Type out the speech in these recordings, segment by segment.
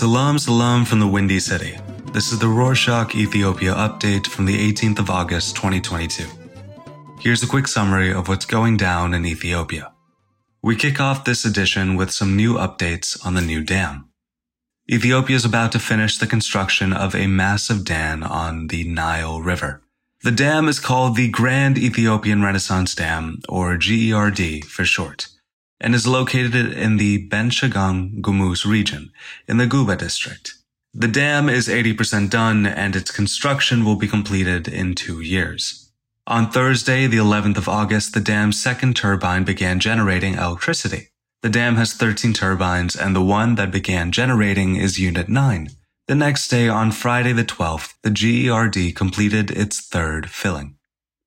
Salam salam from the Windy City. This is the Rorshok Ethiopia update from the 18th of August 2022. Here's a quick summary of what's going down in Ethiopia. We kick off this edition with some new updates on the new dam. Ethiopia is about to finish the construction of a massive dam on the Nile River. The dam is called the Grand Ethiopian Renaissance Dam, or GERD for short, and is located in the Benishangul Gumuz region in the Guba district. The dam is 80% done and its construction will be completed in two years. On Thursday, the 11th of August, the dam's second turbine began generating electricity. The dam has 13 turbines and the one that began generating is Unit 9. The next day, on Friday the 12th, the GERD completed its third filling.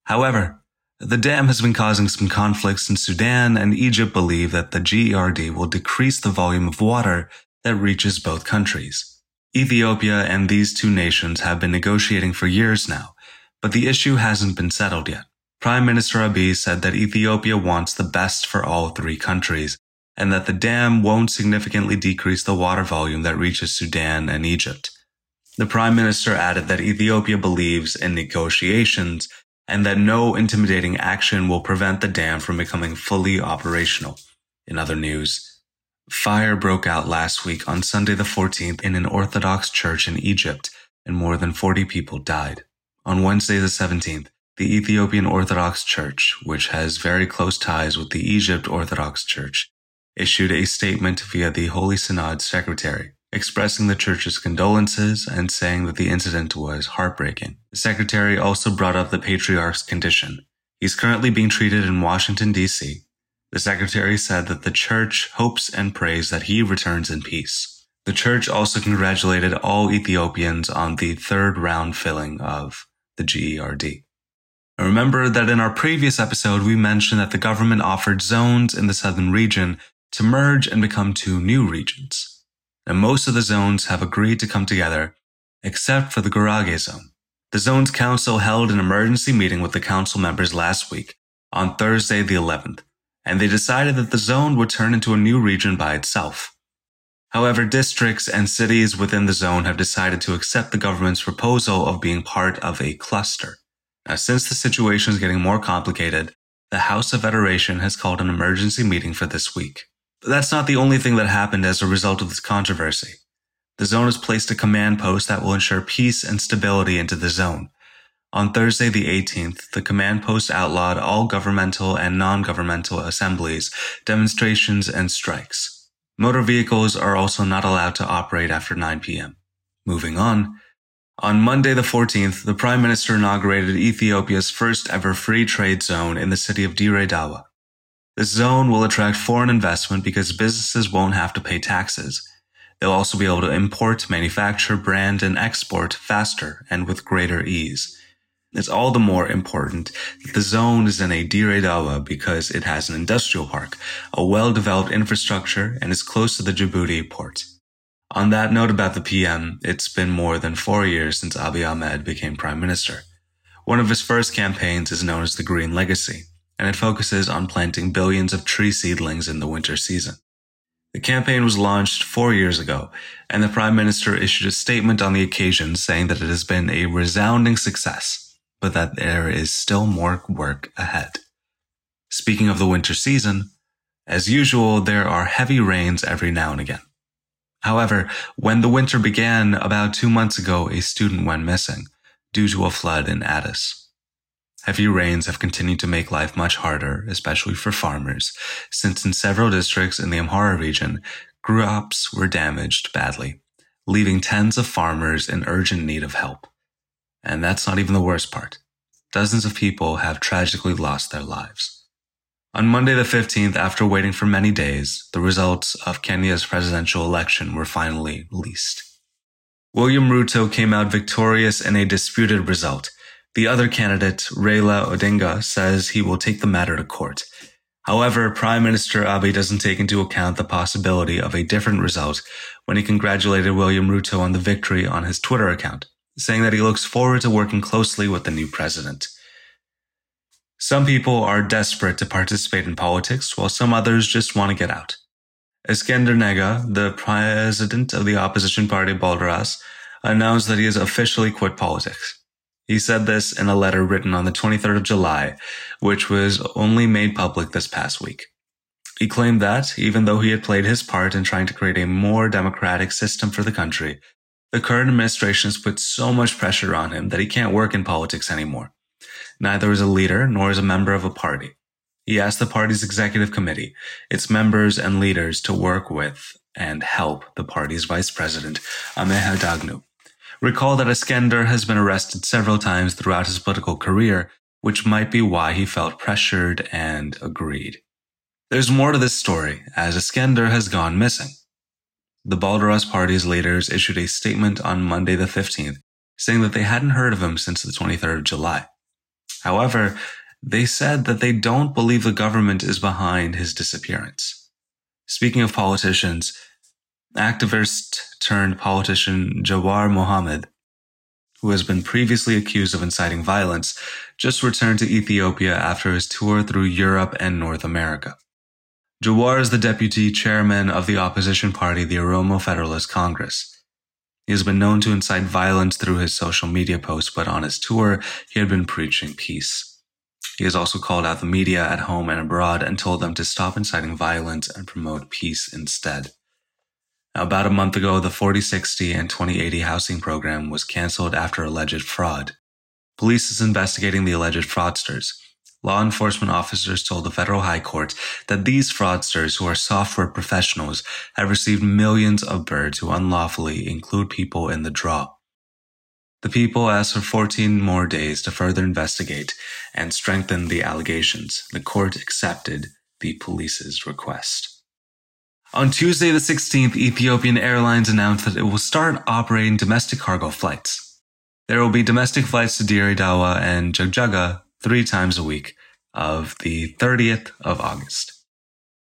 However, the dam has been causing some conflicts in Sudan and Egypt believe that the GERD will decrease the volume of water that reaches both countries. Ethiopia and these two nations have been negotiating for years now, but the issue hasn't been settled yet. Prime Minister Abiy said that Ethiopia wants the best for all three countries and that the dam won't significantly decrease the water volume that reaches Sudan and Egypt. The Prime Minister added that Ethiopia believes in negotiations and that no intimidating action will prevent the dam from becoming fully operational. In other news, fire broke out last week on Sunday the 14th in an Orthodox church in Egypt, and more than 40 people died. On Wednesday the 17th, the Ethiopian Orthodox Church, which has very close ties with the Egypt Orthodox Church, issued a statement via the Holy Synod secretary, expressing the church's condolences and saying that the incident was heartbreaking. The secretary also brought up the patriarch's condition. He's currently being treated in Washington, D.C. The secretary said that the church hopes and prays that he returns in peace. The church also congratulated all Ethiopians on the third round filling of the GERD. Remember that in our previous episode, we mentioned that the government offered zones in the southern region to merge and become two new regions. And most of the zones have agreed to come together, except for the Gurage zone. The zone's council held an emergency meeting with the council members last week, on Thursday the 11th, and they decided that the zone would turn into a new region by itself. However, districts and cities within the zone have decided to accept the government's proposal of being part of a cluster. Now, since the situation is getting more complicated, the House of Federation has called an emergency meeting for this week. But that's not the only thing that happened as a result of this controversy. The zone has placed a command post that will ensure peace and stability into the zone. On Thursday the 18th, the command post outlawed all governmental and non-governmental assemblies, demonstrations, and strikes. Motor vehicles are also not allowed to operate after 9 p.m. Moving on, on Monday the 14th, the Prime Minister inaugurated Ethiopia's first ever free trade zone in the city of Dire Dawa. This zone will attract foreign investment because businesses won't have to pay taxes. They'll also be able to import, manufacture, brand, and export faster and with greater ease. It's all the more important that the zone is in a Dire because it has an industrial park, a well-developed infrastructure, and is close to the Djibouti port. On that note about the PM, it's been more than four years since Abiy Ahmed became prime minister. One of his first campaigns is known as the Green Legacy and it focuses on planting billions of tree seedlings in the winter season. The campaign was launched four years ago, and the Prime Minister issued a statement on the occasion saying that it has been a resounding success, but that there is still more work ahead. Speaking of the winter season, as usual, there are heavy rains every now and again. However, when the winter began about two months ago, a student went missing due to a flood in Addis. Heavy rains have continued to make life much harder, especially for farmers, since in several districts in the Amhara region, crops were damaged badly, leaving tens of farmers in urgent need of help. And that's not even the worst part. Dozens of people have tragically lost their lives. On Monday the 15th, after waiting for many days, the results of Kenya's presidential election were finally released. William Ruto came out victorious in a disputed result, the other candidate, Raila Odinga, says he will take the matter to court. However, Prime Minister Abiy doesn't take into account the possibility of a different result when he congratulated William Ruto on the victory on his Twitter account, saying that he looks forward to working closely with the new president. Some people are desperate to participate in politics, while some others just want to get out. Eskender Nega, the president of the opposition party Balderas, announced that he has officially quit politics. He said this in a letter written on the 23rd of July, which was only made public this past week. He claimed that, even though he had played his part in trying to create a more democratic system for the country, the current administration has put so much pressure on him that he can't work in politics anymore. Neither as a leader nor as a member of a party. He asked the party's executive committee, its members and leaders to work with and help the party's vice president, Amir Hajdacoglu. Recall that Eskender has been arrested several times throughout his political career, which might be why he felt pressured and agreed. There's more to this story, as Eskender has gone missing. The Balderas party's leaders issued a statement on Monday the 15th, saying that they hadn't heard of him since the 23rd of July. However, they said that they don't believe the government is behind his disappearance. Speaking of politicians, activist turned politician Jawar Mohammed, who has been previously accused of inciting violence, just returned to Ethiopia after his tour through Europe and North America. Jawar is the deputy chairman of the opposition party, the Oromo Federalist Congress. He has been known to incite violence through his social media posts, but on his tour, he had been preaching peace. He has also called out the media at home and abroad and told them to stop inciting violence and promote peace instead. About a month ago, the 4060 and 2080 housing program was canceled after alleged fraud. Police is investigating the alleged fraudsters law enforcement officers told the federal high court that these fraudsters, who are software professionals, have received millions of birrs who unlawfully include people in the draw. The people asked for 14 more days to further investigate and strengthen the allegations. The court accepted the police's request. On Tuesday, the 16th, Ethiopian Airlines announced that it will start operating domestic cargo flights. There will be domestic flights to Dire Dawa and Jigjiga three times a week of the 30th of August.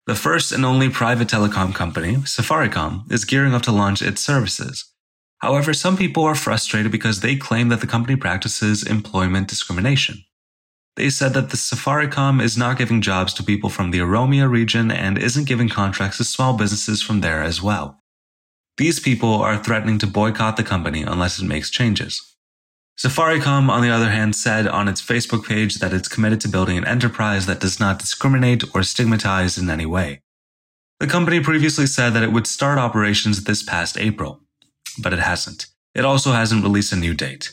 The first and only private telecom company, Safaricom, is gearing up to launch its services. However, some people are frustrated because they claim that the company practices employment discrimination. They said that the Safaricom is not giving jobs to people from the Oromia region and isn't giving contracts to small businesses from there as well. These people are threatening to boycott the company unless it makes changes. Safaricom, on the other hand, said on its Facebook page that it's committed to building an enterprise that does not discriminate or stigmatize in any way. The company previously said that it would start operations this past April, but it hasn't. It also hasn't released a new date.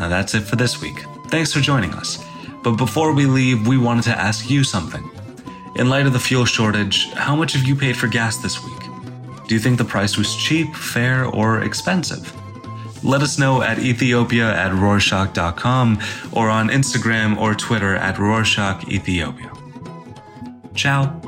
Now that's it for this week. Thanks for joining us. But before we leave, we wanted to ask you something. In light of the fuel shortage, how much have you paid for gas this week? Do you think the price was cheap, fair, or expensive? Let us know at Ethiopia at Rorshok.com or on Instagram or Twitter at Rorshok Ethiopia. Ciao.